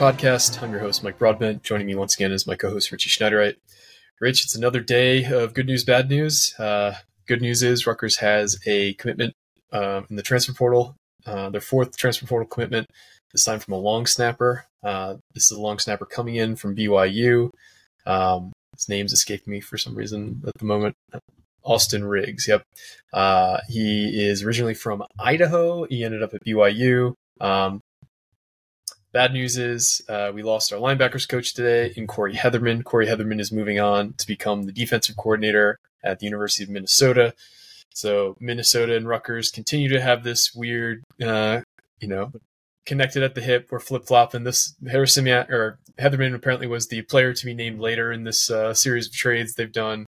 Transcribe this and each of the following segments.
Podcast. I'm your host, Mike Broadbent. Joining me once again is my co-host, Richie Schneiderite. Rich, it's another day of good news, bad news. Uh, good news is Rutgers has a commitment uh, in the transfer portal, uh, their fourth transfer portal commitment, this time from a long snapper. Uh, this is a long snapper coming in from BYU. Um, his name's escaping me for some reason at the moment. Austin Riggs, yep. Uh, he is originally from Idaho. He ended up at BYU. Um, Bad news is uh, we lost our linebackers coach today in Corey Hetherman. Corey Hetherman is moving on to become the defensive coordinator at the University of Minnesota. So Minnesota and Rutgers continue to have this weird, uh, you know, connected at the hip. We're flip flopping. This Harrison or Hetherman apparently was the player to be named later in this uh, series of trades they've done.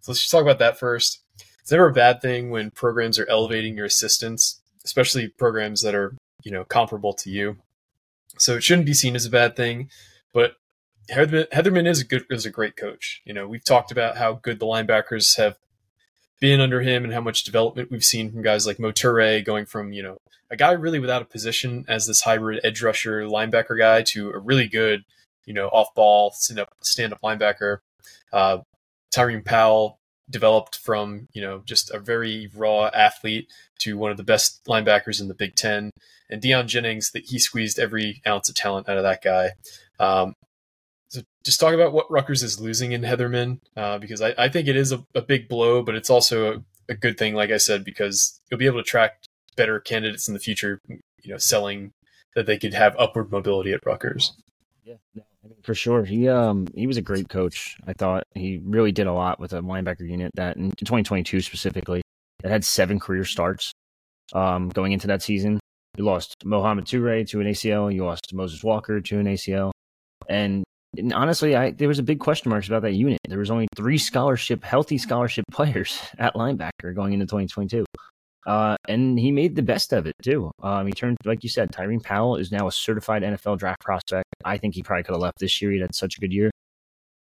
So let's just talk about that first. It's never a bad thing when programs are elevating your assistants, especially programs that are you know comparable to you. So it shouldn't be seen as a bad thing. But Hetherman is a good is a great coach. You know, we've talked about how good the linebackers have been under him and how much development we've seen from guys like Mo Toure going from, you know, a guy really without a position as this hybrid edge rusher linebacker guy to a really good, you know, off ball stand up stand up linebacker. Uh, Tyreem Powell developed from, you know, just a very raw athlete to one of the best linebackers in the Big Ten and Deion Jennings that he squeezed every ounce of talent out of that guy. Um, so just talk about what Rutgers is losing in Hetherman uh, because I, I, think it is a, a, big blow, but it's also a, a, good thing, like I said, because you'll be able to track better candidates in the future. You know, selling that they could have upward mobility at Rutgers. Yeah, mean, for sure. He um he was a great coach. I thought he really did a lot with a linebacker unit that in 2022 specifically that had seven career starts um going into that season. You lost Mohamed Toure to an ACL. You lost Moses Walker to an ACL. And, and honestly, I, there was a big question marks about that unit. There was only three scholarship, healthy scholarship players at linebacker going into 2022. Uh, and he made the best of it too. Um, he turned, like you said, Tyreem Powell is now a certified NFL draft prospect. I think he probably could have left this year. He had such a good year.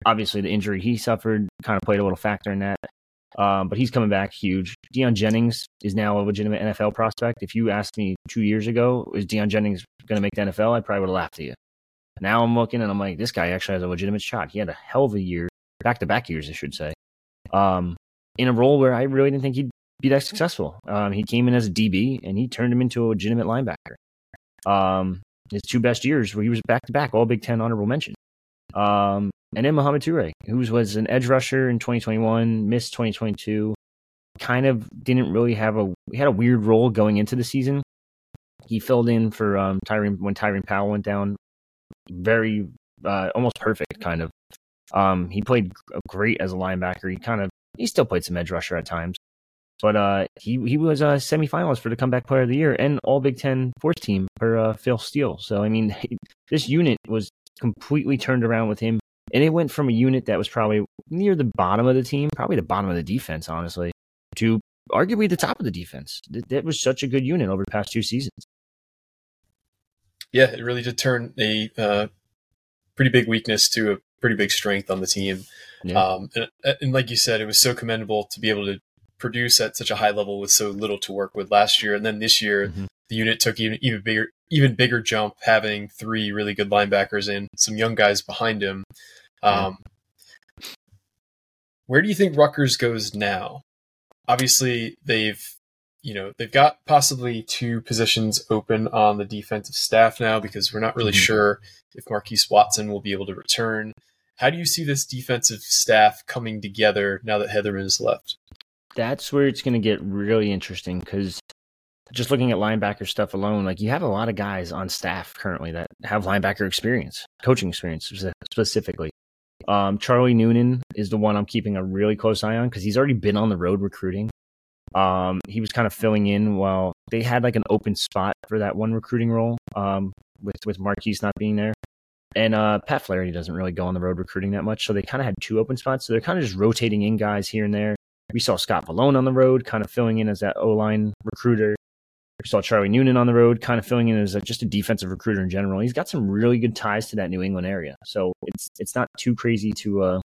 Obviously, the injury he suffered kind of played a little factor in that. Um, but he's coming back huge. Deion Jennings is now a legitimate NFL prospect. If you asked me two years ago, is Deion Jennings going to make the NFL? I probably would have laughed at you. Now I'm looking and I'm like, this guy actually has a legitimate shot. He had a hell of a year, back to back years, I should say, um, in a role where I really didn't think he'd be that successful. Um, he came in as a DB and he turned him into a legitimate linebacker. Um, his two best years where he was back to back, all Big Ten honorable mention. Um, and then Mohamed Toure, who was an edge rusher in 2021, missed 2022, kind of didn't really have a he had a weird role going into the season. He filled in for um, Tyreem when Tyreem Powell went down, very uh, almost perfect kind of. Um, he played great as a linebacker. He kind of he still played some edge rusher at times, but uh, he he was a semifinalist for the comeback player of the year and All Big Ten fourth team for uh, Phil Steele. So I mean, this unit was completely turned around with him and it went from a unit that was probably near the bottom of the team, probably the bottom of the defense, honestly, to arguably the top of the defense. That was such a good unit over the past two seasons. Yeah, it really did turn a uh, pretty big weakness to a pretty big strength on the team. Yeah. Um, and, and, like you said, it was so commendable to be able to produce at such a high level with so little to work with last year. And then this year, mm-hmm. the unit took even even bigger even bigger jump, having three really good linebackers and some young guys behind him. Um, yeah. Where do you think Rutgers goes now? Obviously, they've you know they've got possibly two positions open on the defensive staff now because we're not really mm-hmm. sure if Marquise Watson will be able to return. How do you see this defensive staff coming together now that Hetherman is left? That's where it's going to get really interesting because just looking at linebacker stuff alone, like you have a lot of guys on staff currently that have linebacker experience, coaching experience specifically. Um, Charlie Noonan is the one I'm keeping a really close eye on because he's already been on the road recruiting. Um, he was kind of filling in while they had like an open spot for that one recruiting role um, with with Marquise not being there. And uh, Pat Flaherty doesn't really go on the road recruiting that much, so they kind of had two open spots. So they're kind of just rotating in guys here and there. We saw Scott Vallone on the road, kind of filling in as that O line recruiter. We saw Charlie Noonan on the road, kind of filling in as a, just a defensive recruiter in general. He's got some really good ties to that New England area, so it's it's not too crazy to uh,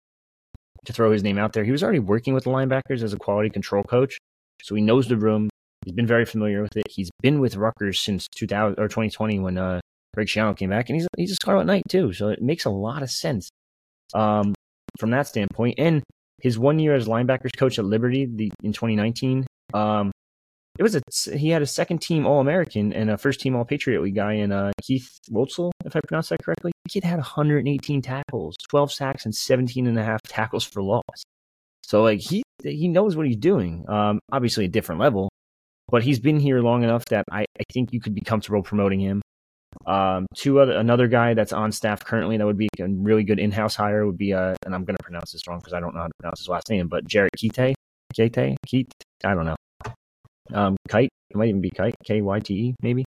to throw his name out there. He was already working with the linebackers as a quality control coach, so he knows the room. He's been very familiar with it. He's been with Rutgers since 2000 or 2020 when uh, Greg Schiano came back, and he's he's a Scarlet Knight too. So it makes a lot of sense um, from that standpoint. And his one year as linebackers coach at Liberty the, in 2019, um, it was a he had a second team All American and a first team All Patriot League guy in uh, Keith Wotzel, if I pronounced that correctly. The kid had 118 tackles, 12 sacks, and 17 and a half tackles for loss. So like he he knows what he's doing. Um, obviously a different level, but he's been here long enough that I, I think you could be comfortable promoting him. Um, two other another guy that's on staff currently that would be a really good in-house hire would be uh, and I'm going to pronounce this wrong because I don't know how to pronounce his last name, but Jarrett Kite, Kite, Keith, I don't know. Um, Kite, it might even be Kite, K Y T E, maybe.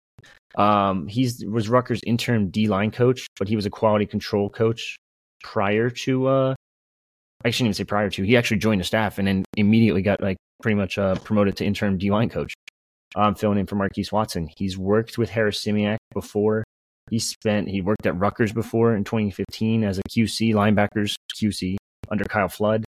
Um, he's was Rutgers interim D line coach, but he was a quality control coach prior to. Uh, I shouldn't even say prior to. He actually joined the staff and then immediately got like pretty much uh, promoted to interim D line coach. Um, filling in for Marquise Watson. He's worked with Harasymiak before. He spent he worked at Rutgers before in 2015 as a QC linebackers QC under Kyle Flood.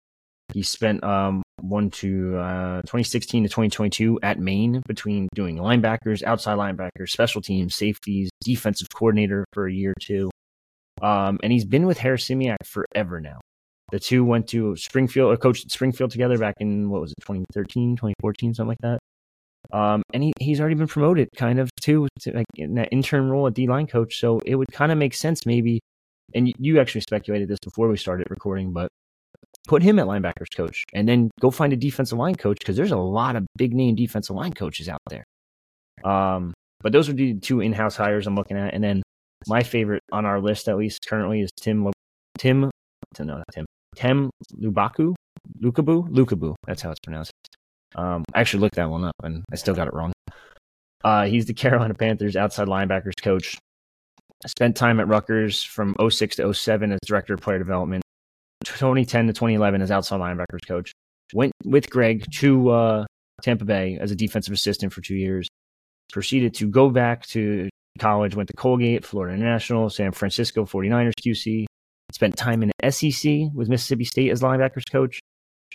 He spent um, one to uh, 2016 to 2022 at Maine between doing linebackers, outside linebackers, special teams, safeties, defensive coordinator for a year or two. Um, and he's been with Harasymiak forever now. The two went to Springfield or coached Springfield together back in what was it 2013, 2014, something like that. Um, and he, he's already been promoted kind of too to like in that intern role at D line coach. So it would kind of make sense maybe. And you actually speculated this before we started recording, but put him at linebackers coach and then go find a defensive line coach because there's a lot of big name defensive line coaches out there. Um, but those would be the two in house hires I'm looking at. And then my favorite on our list, at least currently, is Tim, Tim, no, not Tim, Tem Lubaku, Lukabu, Lukabu. That's how it's pronounced. Um, I actually looked that one up and I still got it wrong. Uh, he's the Carolina Panthers outside linebackers coach. Spent time at Rutgers from 06 to 07 as director of player development. 2010 to 2011 as outside linebackers coach. Went with Greg to uh, Tampa Bay as a defensive assistant for two years. Proceeded to go back to college, went to Colgate, Florida International, San Francisco 49ers QC. Spent time in the SEC with Mississippi State as linebackers coach.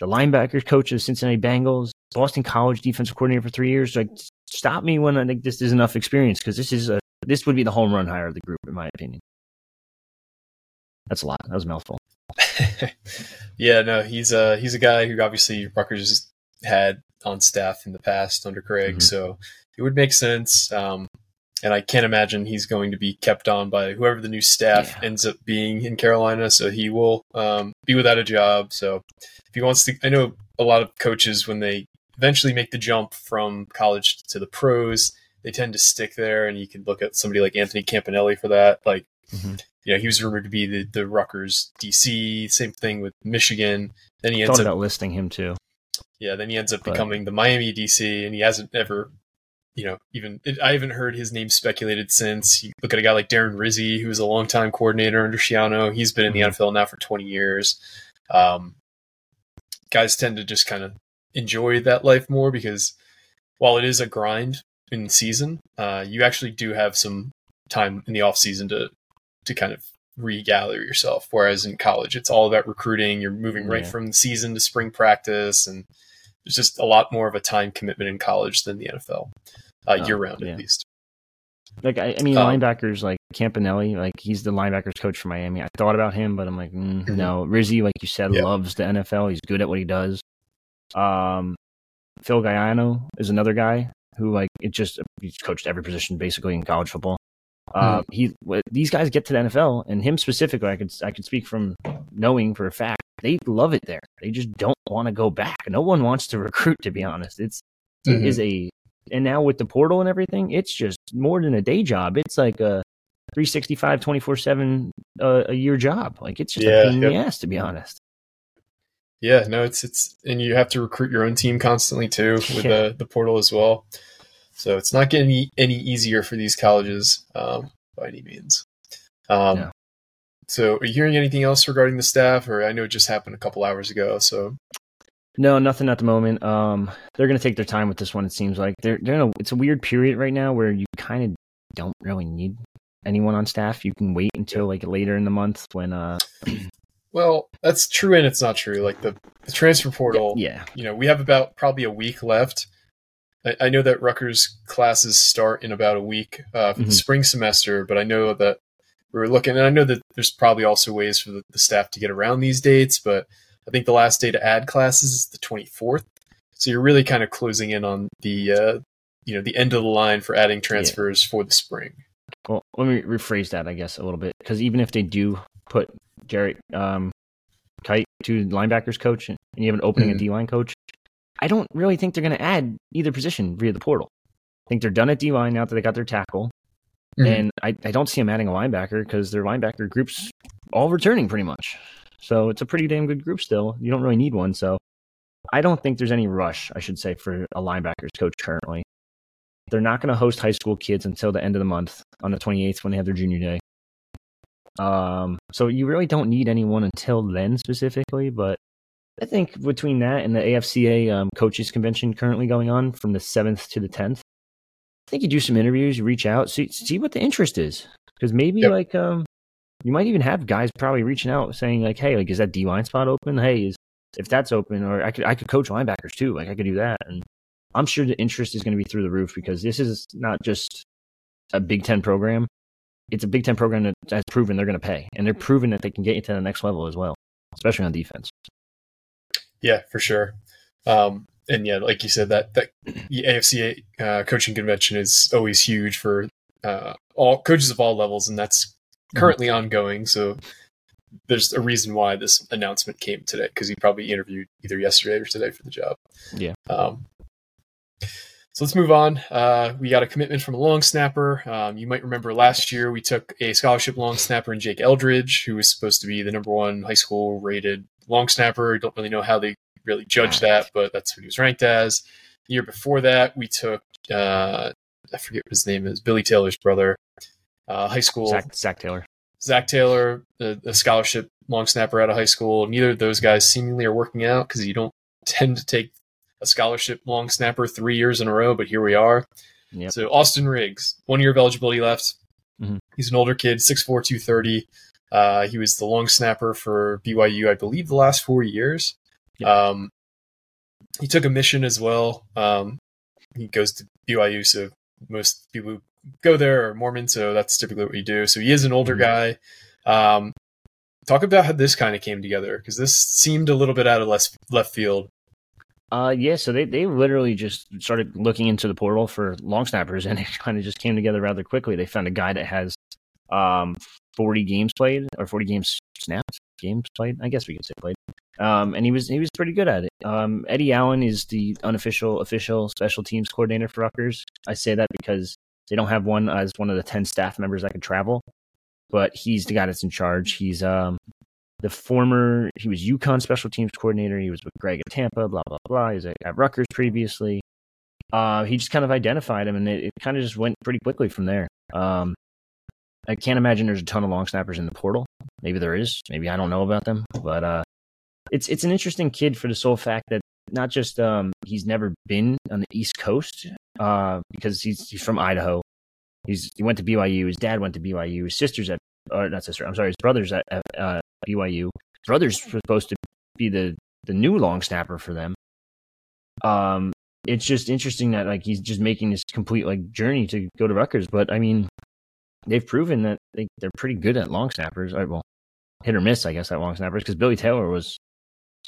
The linebackers coach of the Cincinnati Bengals, Boston College defensive coordinator for three years. Like, stop me when I think this is enough experience because this is a this would be the home run hire of the group, in my opinion. That's a lot. That was a mouthful. yeah, no, he's a he's a guy who obviously Rutgers had on staff in the past under Craig, mm-hmm. so it would make sense. Um, and I can't imagine he's going to be kept on by whoever the new staff yeah. ends up being in Carolina. So he will um, be without a job. So if he wants to, I know a lot of coaches when they eventually make the jump from college to the pros, they tend to stick there. And you can look at somebody like Anthony Campanelli for that. Like mm-hmm you know, he was rumored to be the, the Rutgers DC. Same thing with Michigan. Then he ends Thought up about listing him too. Yeah, then he ends up but... becoming the Miami DC, and he hasn't ever, you know, even I haven't heard his name speculated since. You look at a guy like Darren Rizzi, who was a longtime coordinator under Schiano. He's been in the mm-hmm. NFL now for 20 years. Um, guys tend to just kind of enjoy that life more because while it is a grind in season, uh, you actually do have some time in the off season to to kind of regather yourself. Whereas in college, it's all about recruiting. You're moving right yeah. from season to spring practice, and there's just a lot more of a time commitment in college than the NFL, uh, oh, year round yeah. at least. Like I, I mean, um, linebackers like Campanelli, like he's the linebackers coach for Miami. I thought about him, but I'm like, mm, mm-hmm. no. Rizzi, like you said, yeah. loves the NFL. He's good at what he does. Um, Phil Galiano is another guy who like it just he's coached every position basically in college football. Uh, mm. He these guys get to the NFL, and him specifically, I could I could speak from knowing for a fact they love it there. They just don't want to go back. No one wants to recruit, to be honest. It's mm-hmm. it is a and now with the portal and everything, it's just more than a day job. It's like a 365, 24 seven uh, a year job. Like it's just yeah, a pain yep. in the ass, to be honest. Yeah, no, it's it's and you have to recruit your own team constantly too with yeah. the the portal as well. So it's not getting any, any easier for these colleges um, by any means. Um, Yeah. So, are you hearing anything else regarding the staff? Or I know it just happened a couple hours ago. So, No, nothing at the moment. Um, they're going to take their time with this one. It seems like they're they're in a, it's a weird period right now where you kind of don't really need anyone on staff. You can wait until like later in the month when uh well, that's true and it's not true. Like the, the transfer portal, yeah you know, we have about probably a week left. I, I know that Rutgers classes start in about a week uh, for the Mhm. spring semester, but I know that we are looking, and I know that there's probably also ways for the, the staff to get around these dates, but I think the last day to add classes is the 24th. So you're really kind of closing in on the, uh, you know, the end of the line for adding transfers for the spring. Well, let me rephrase that, I guess, a little bit, because even if they do put Jarrett um, Kite to linebackers coach, and you have an opening Mhm. at D line coach, I don't really think they're going to add either position via the portal. I think they're done at D line now that they got their tackle, Mhm. and I, I don't see them adding a linebacker because their linebacker group's all returning pretty much. So it's a pretty damn good group still. You don't really need one, so I don't think there's any rush, I should say, for a linebackers coach currently. They're not going to host high school kids until the end of the month on the 28th when they have their junior day. Um, so you really don't need anyone until then specifically, but I think between that and the AFCA um, coaches convention currently going on from the 7th to the 10th, I think you do some interviews, you reach out, see see what the interest is, because maybe Yep. like um, you might even have guys probably reaching out saying like, hey, like is that D line spot open? Hey, is if that's open, or I could I could coach linebackers too, like I could do that, and I'm sure the interest is going to be through the roof because this is not just a Big Ten program. It's a Big Ten program that has proven they're going to pay, and they're proven that they can get you to the next level as well, especially on defense. Yeah, for sure. Um, and yeah, like you said, that that the AFCA uh, coaching convention is always huge for uh, all coaches of all levels, and that's currently ongoing. So there's a reason why this announcement came today because he probably interviewed either yesterday or today for the job. Yeah. Um, so let's move on. Uh, we got a commitment from a long snapper. Um, you might remember last year we took a scholarship long snapper in Jake Eldridge, who was supposed to be the number one high school rated long snapper. Don't really know how they really judge that, but that's what he was ranked as. The year before that, we took uh, I forget what his name is, Billy Taylor's brother, uh, high school Zach, Zach Taylor. Zach Taylor, a, a scholarship long snapper out of high school. Neither of those guys seemingly are working out because you don't tend to take a scholarship long snapper three years in a row, but here we are. Yep. So Austin Riggs, one year of eligibility left. Mhm. He's an older kid, 6'4", 230. Uh, he was the long snapper for BYU, I believe, the last four years. Yep. Um, he took a mission as well. Um, he goes to BYU, so most people who go there are Mormon, so that's typically what you do. So he is an older Mhm. guy. Um, talk about how this kind of came together because this seemed a little bit out of left left field. Uh, yeah, so they, they literally just started looking into the portal for long snappers, and it kind of just came together rather quickly. They found a guy that has um 40 games played or 40 games snapped, games played. I guess we could say played. Um, and he was he was pretty good at it. Um, Eddie Allen is the unofficial official special teams coordinator for Rutgers. I say that because they don't have one as one of the 10 staff members that could travel, but he's the guy that's in charge. He's um the former he was UConn special teams coordinator. He was with Greg at Tampa, blah blah blah. He was at, at Rutgers previously. Uh, he just kind of identified him, and it, it kind of just went pretty quickly from there. Um, I can't imagine there's a ton of long snappers in the portal. Maybe there is. Maybe I don't know about them, but uh, it's it's an interesting kid for the sole fact that not just um, he's never been on the East Coast uh, because he's he's from Idaho. He's he went to BYU. His dad went to BYU. His sister's at or not sister. I'm sorry. His brother's at uh, BYU. Brother's supposed to be the the new long snapper for them. Um, it's just interesting that like he's just making this complete like journey to go to Rutgers. But I mean, they've proven that they they're pretty good at long snappers. Or, well, hit or miss, I guess, at long snappers because Billy Taylor was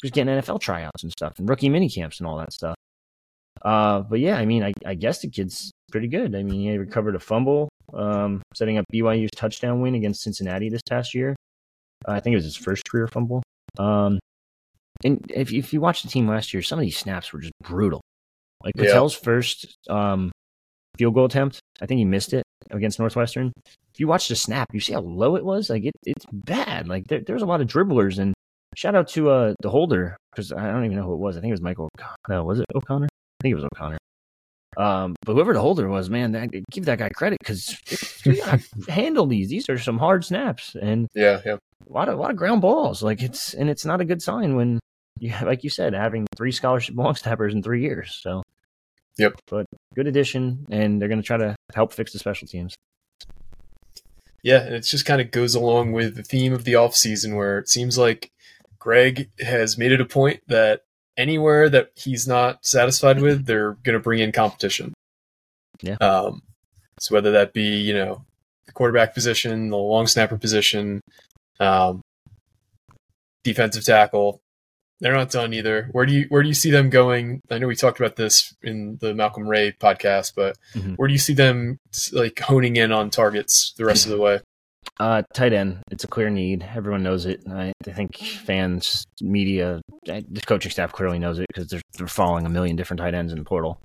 was getting NFL tryouts and stuff and rookie mini camps and all that stuff. Uh, but yeah, I mean, I, I guess the kid's pretty good. I mean, he recovered a fumble, um, setting up BYU's touchdown win against Cincinnati this past year. Uh, I think it was his first career fumble. Um, and if if you watch the team last year, some of these snaps were just brutal. Like Yeah. Patel's first um, field goal attempt, I think he missed it against Northwestern. If you watch the snap, you see how low it was. Like it, it's bad. Like there, there's a lot of dribblers. And shout out to uh, the holder because I don't even know who it was. I think it was Michael. O'Connor. No, was it O'Connor? I think it was O'Connor. Um, but whoever the holder was, man, that, give that guy credit because handle these. These are some hard snaps and yeah, yeah, a lot of a lot of ground balls. Like it's and it's not a good sign when you like you said having three scholarship long snappers in three years. So, yep. But good addition, and they're going to try to help fix the special teams. Yeah, and it just kind of goes along with the theme of the offseason where it seems like Greg has made it a point that anywhere that he's not satisfied with, they're going to bring in competition. Yeah. Um, so whether that be you know the quarterback position, the long snapper position, um, defensive tackle, they're not done either. Where do you where do you see them going? I know we talked about this in the Malcolm Ray podcast, but mm-hmm. where do you see them like honing in on targets the rest of the way? Uh, tight end. It's a clear need. Everyone knows it. I, I think fans, media, the coaching staff clearly knows it because they're, they're following a million different tight ends in the portal.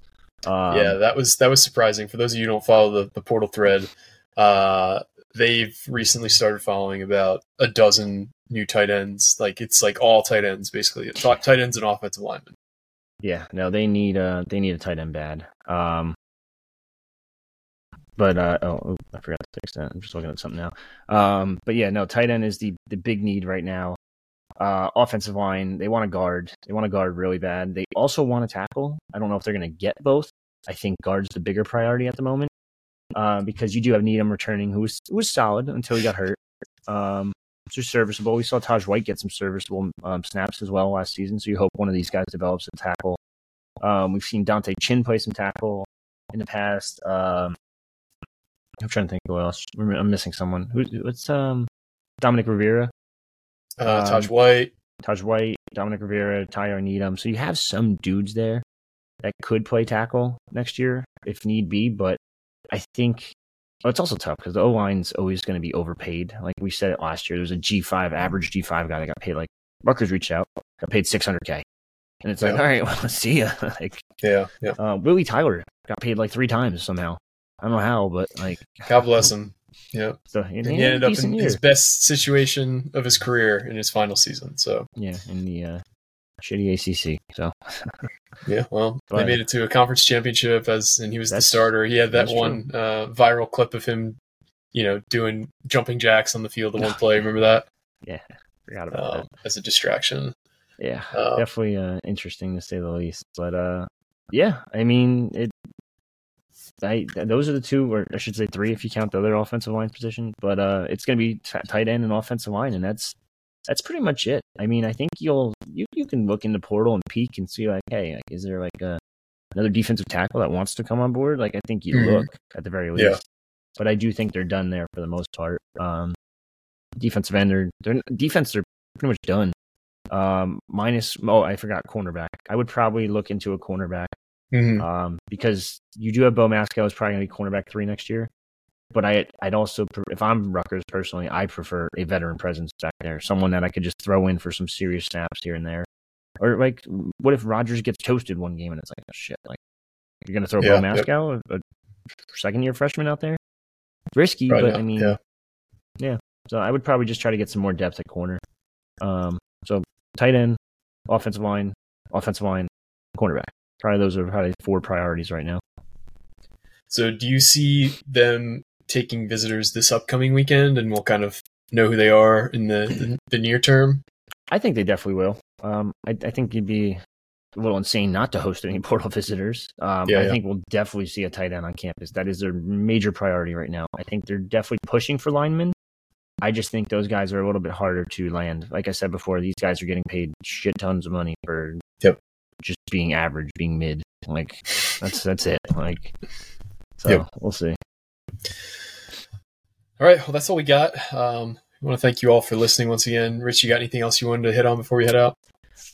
Um, yeah, that was that was surprising. For those of you who don't follow the, the portal thread, uh, they've recently started following about a dozen new tight ends. Like it's like all tight ends basically, tight ends and offensive linemen. Yeah, no, they need a they need a tight end bad. Um, but uh, oh, I forgot to fix that. I'm just looking at something now. Um, but yeah, no, tight end is the the big need right now. Uh, offensive line, they want to guard. They want to guard really bad. They also want to tackle. I don't know if they're going to get both. I think guard's the bigger priority at the moment uh, because you do have Needham returning, who was who was solid until he got hurt. Um, so serviceable. We saw Taj White get some serviceable um, snaps as well last season. So you hope one of these guys develops a tackle. Um, we've seen Dante Chin play some tackle in the past. Um, I'm trying to think who else. I'm missing someone. Who's what's um Dominic Rivera? Uh, Tahj um, White. Tahj White, Dominic Rivera, Tyler Needham. So you have some dudes there that could play tackle next year if need be, but I think well, it's also tough because the O line's always going to be overpaid. Like we said it last year, there was a G5 average G5 guy that got paid like Rutgers reached out, got paid 600k, and it's like, yeah. all right, well, let's see ya. like, yeah, yeah. Uh, Willie Tyler got paid like three times somehow. I don't know how, but like, God bless him. Yeah. So he, he ended up in year. his best situation of his career in his final season. So yeah, in the uh, shitty ACC. So yeah, well, but, they made it to a conference championship as, and he was the starter. He had that one uh, viral clip of him, you know, doing jumping jacks on the field the one play. Remember that? Yeah, forgot about um, that as a distraction. Yeah, um, definitely uh, interesting to say the least. But uh, yeah, I mean it. I, those are the two, or I should say three, if you count the other offensive line position. But uh, it's going to be t- tight end and offensive line, and that's that's pretty much it. I mean, I think you'll you, you can look in the portal and peek and see like, hey, like, is there like a another defensive tackle that wants to come on board? Like, I think you mm-hmm. look at the very least. Yeah. But I do think they're done there for the most part. Um, defensive end, they're, they're defense, they're pretty much done. Um, minus, oh, I forgot cornerback. I would probably look into a cornerback. Mm-hmm. Um, because you do have Bo Mascoe is probably going to be cornerback three next year. But I, I'd also, if I'm Rutgers personally, I prefer a veteran presence back there, someone that I could just throw in for some serious snaps here and there. Or like, what if Rogers gets toasted one game and it's like, oh, shit, like you're gonna throw yeah, Bo Mascoe, yep. a, second year freshman out there? Risky, but I mean, yeah. yeah. So I would probably just try to get some more depth at corner. Um, so tight end, offensive line, offensive line, cornerback. Probably those are probably four priorities right now. So do you see them taking visitors this upcoming weekend, and we'll kind of know who they are in the the, the near term. I think they definitely will. Um, I, I, think you'd be a little insane not to host any portal visitors. Um, yeah, I yeah. think we'll definitely see a tight end on campus. That is their major priority right now. I think they're definitely pushing for linemen. I just think those guys are a little bit harder to land. Like I said before, these guys are getting paid shit tons of money for yep. Just being average, being mid. Like that's that's it. Like so yep. we'll see. All right. Well, that's all we got. Um, I want to thank you all for listening once again. Rich, you got anything else you wanted to hit on before we head out?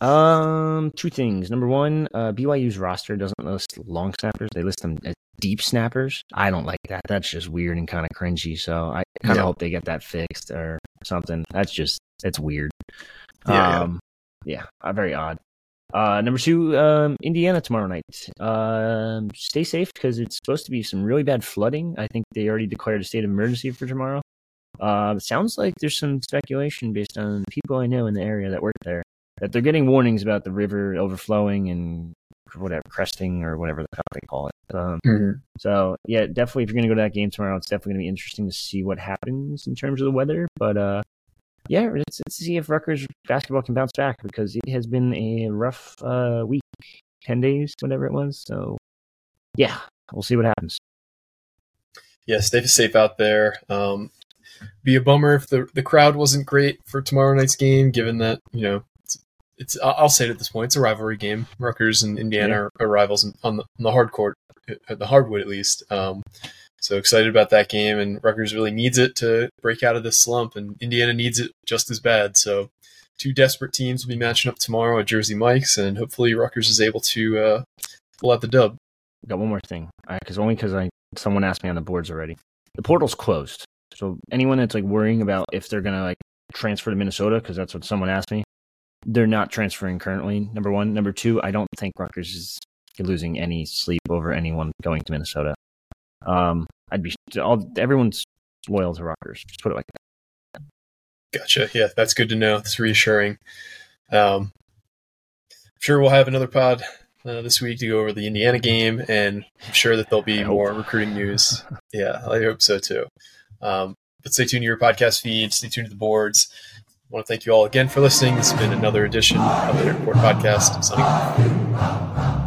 Um, two things. Number one, uh, BYU's roster doesn't list long snappers; they list them as deep snappers. I don't like that. That's just weird and kind of cringy. So I kind of yeah. hope they get that fixed or something. That's just it's weird. Yeah, um, yeah, yeah uh, very odd. Uh, number two, um, Indiana tomorrow night. Um, stay safe because it's supposed to be some really bad flooding. I think they already declared a state of emergency for tomorrow. Uh, sounds like there's some speculation based on people I know in the area that work there that they're getting warnings about the river overflowing and whatever cresting or whatever the fuck they call it. Um, Mm-hmm. so yeah, definitely if you're gonna go to that game tomorrow, it's definitely gonna be interesting to see what happens in terms of the weather. But uh, yeah, let's, let's see if Rutgers basketball can bounce back because it has been a rough uh, week, ten days, whatever it was. So yeah, we'll see what happens. Yeah, stay safe out there. Um, be a bummer if the the crowd wasn't great for tomorrow night's game, given that you know it's, it's I'll say it at this point, it's a rivalry game. Rutgers and Indiana Yeah. are, are rivals on the, on the hard court, the hardwood at least. Um, so excited about that game, and Rutgers really needs it to break out of this slump, and Indiana needs it just as bad. So two desperate teams will be matching up tomorrow at Jersey Mike's, and hopefully Rutgers is able to uh, pull out the dub. Got one more thing, because only because I someone asked me on the boards already. The portal's closed, so anyone that's like worrying about if they're gonna like transfer to Minnesota, because that's what someone asked me, they're not transferring currently. Number one, number two, I don't think Rutgers is losing any sleep over anyone going to Minnesota. Um, I'd be all everyone's loyal to Rutgers. Just put it like that. Gotcha. Yeah, that's good to know. It's reassuring. Um, I'm sure we'll have another pod uh, this week to go over the Indiana game, and I'm sure that there'll be more recruiting news. Yeah, I hope so too. Um, but stay tuned to your podcast feed. Stay tuned to the boards. I want to thank you all again for listening. This has been another edition of the Nerd Report Podcast. Signing off.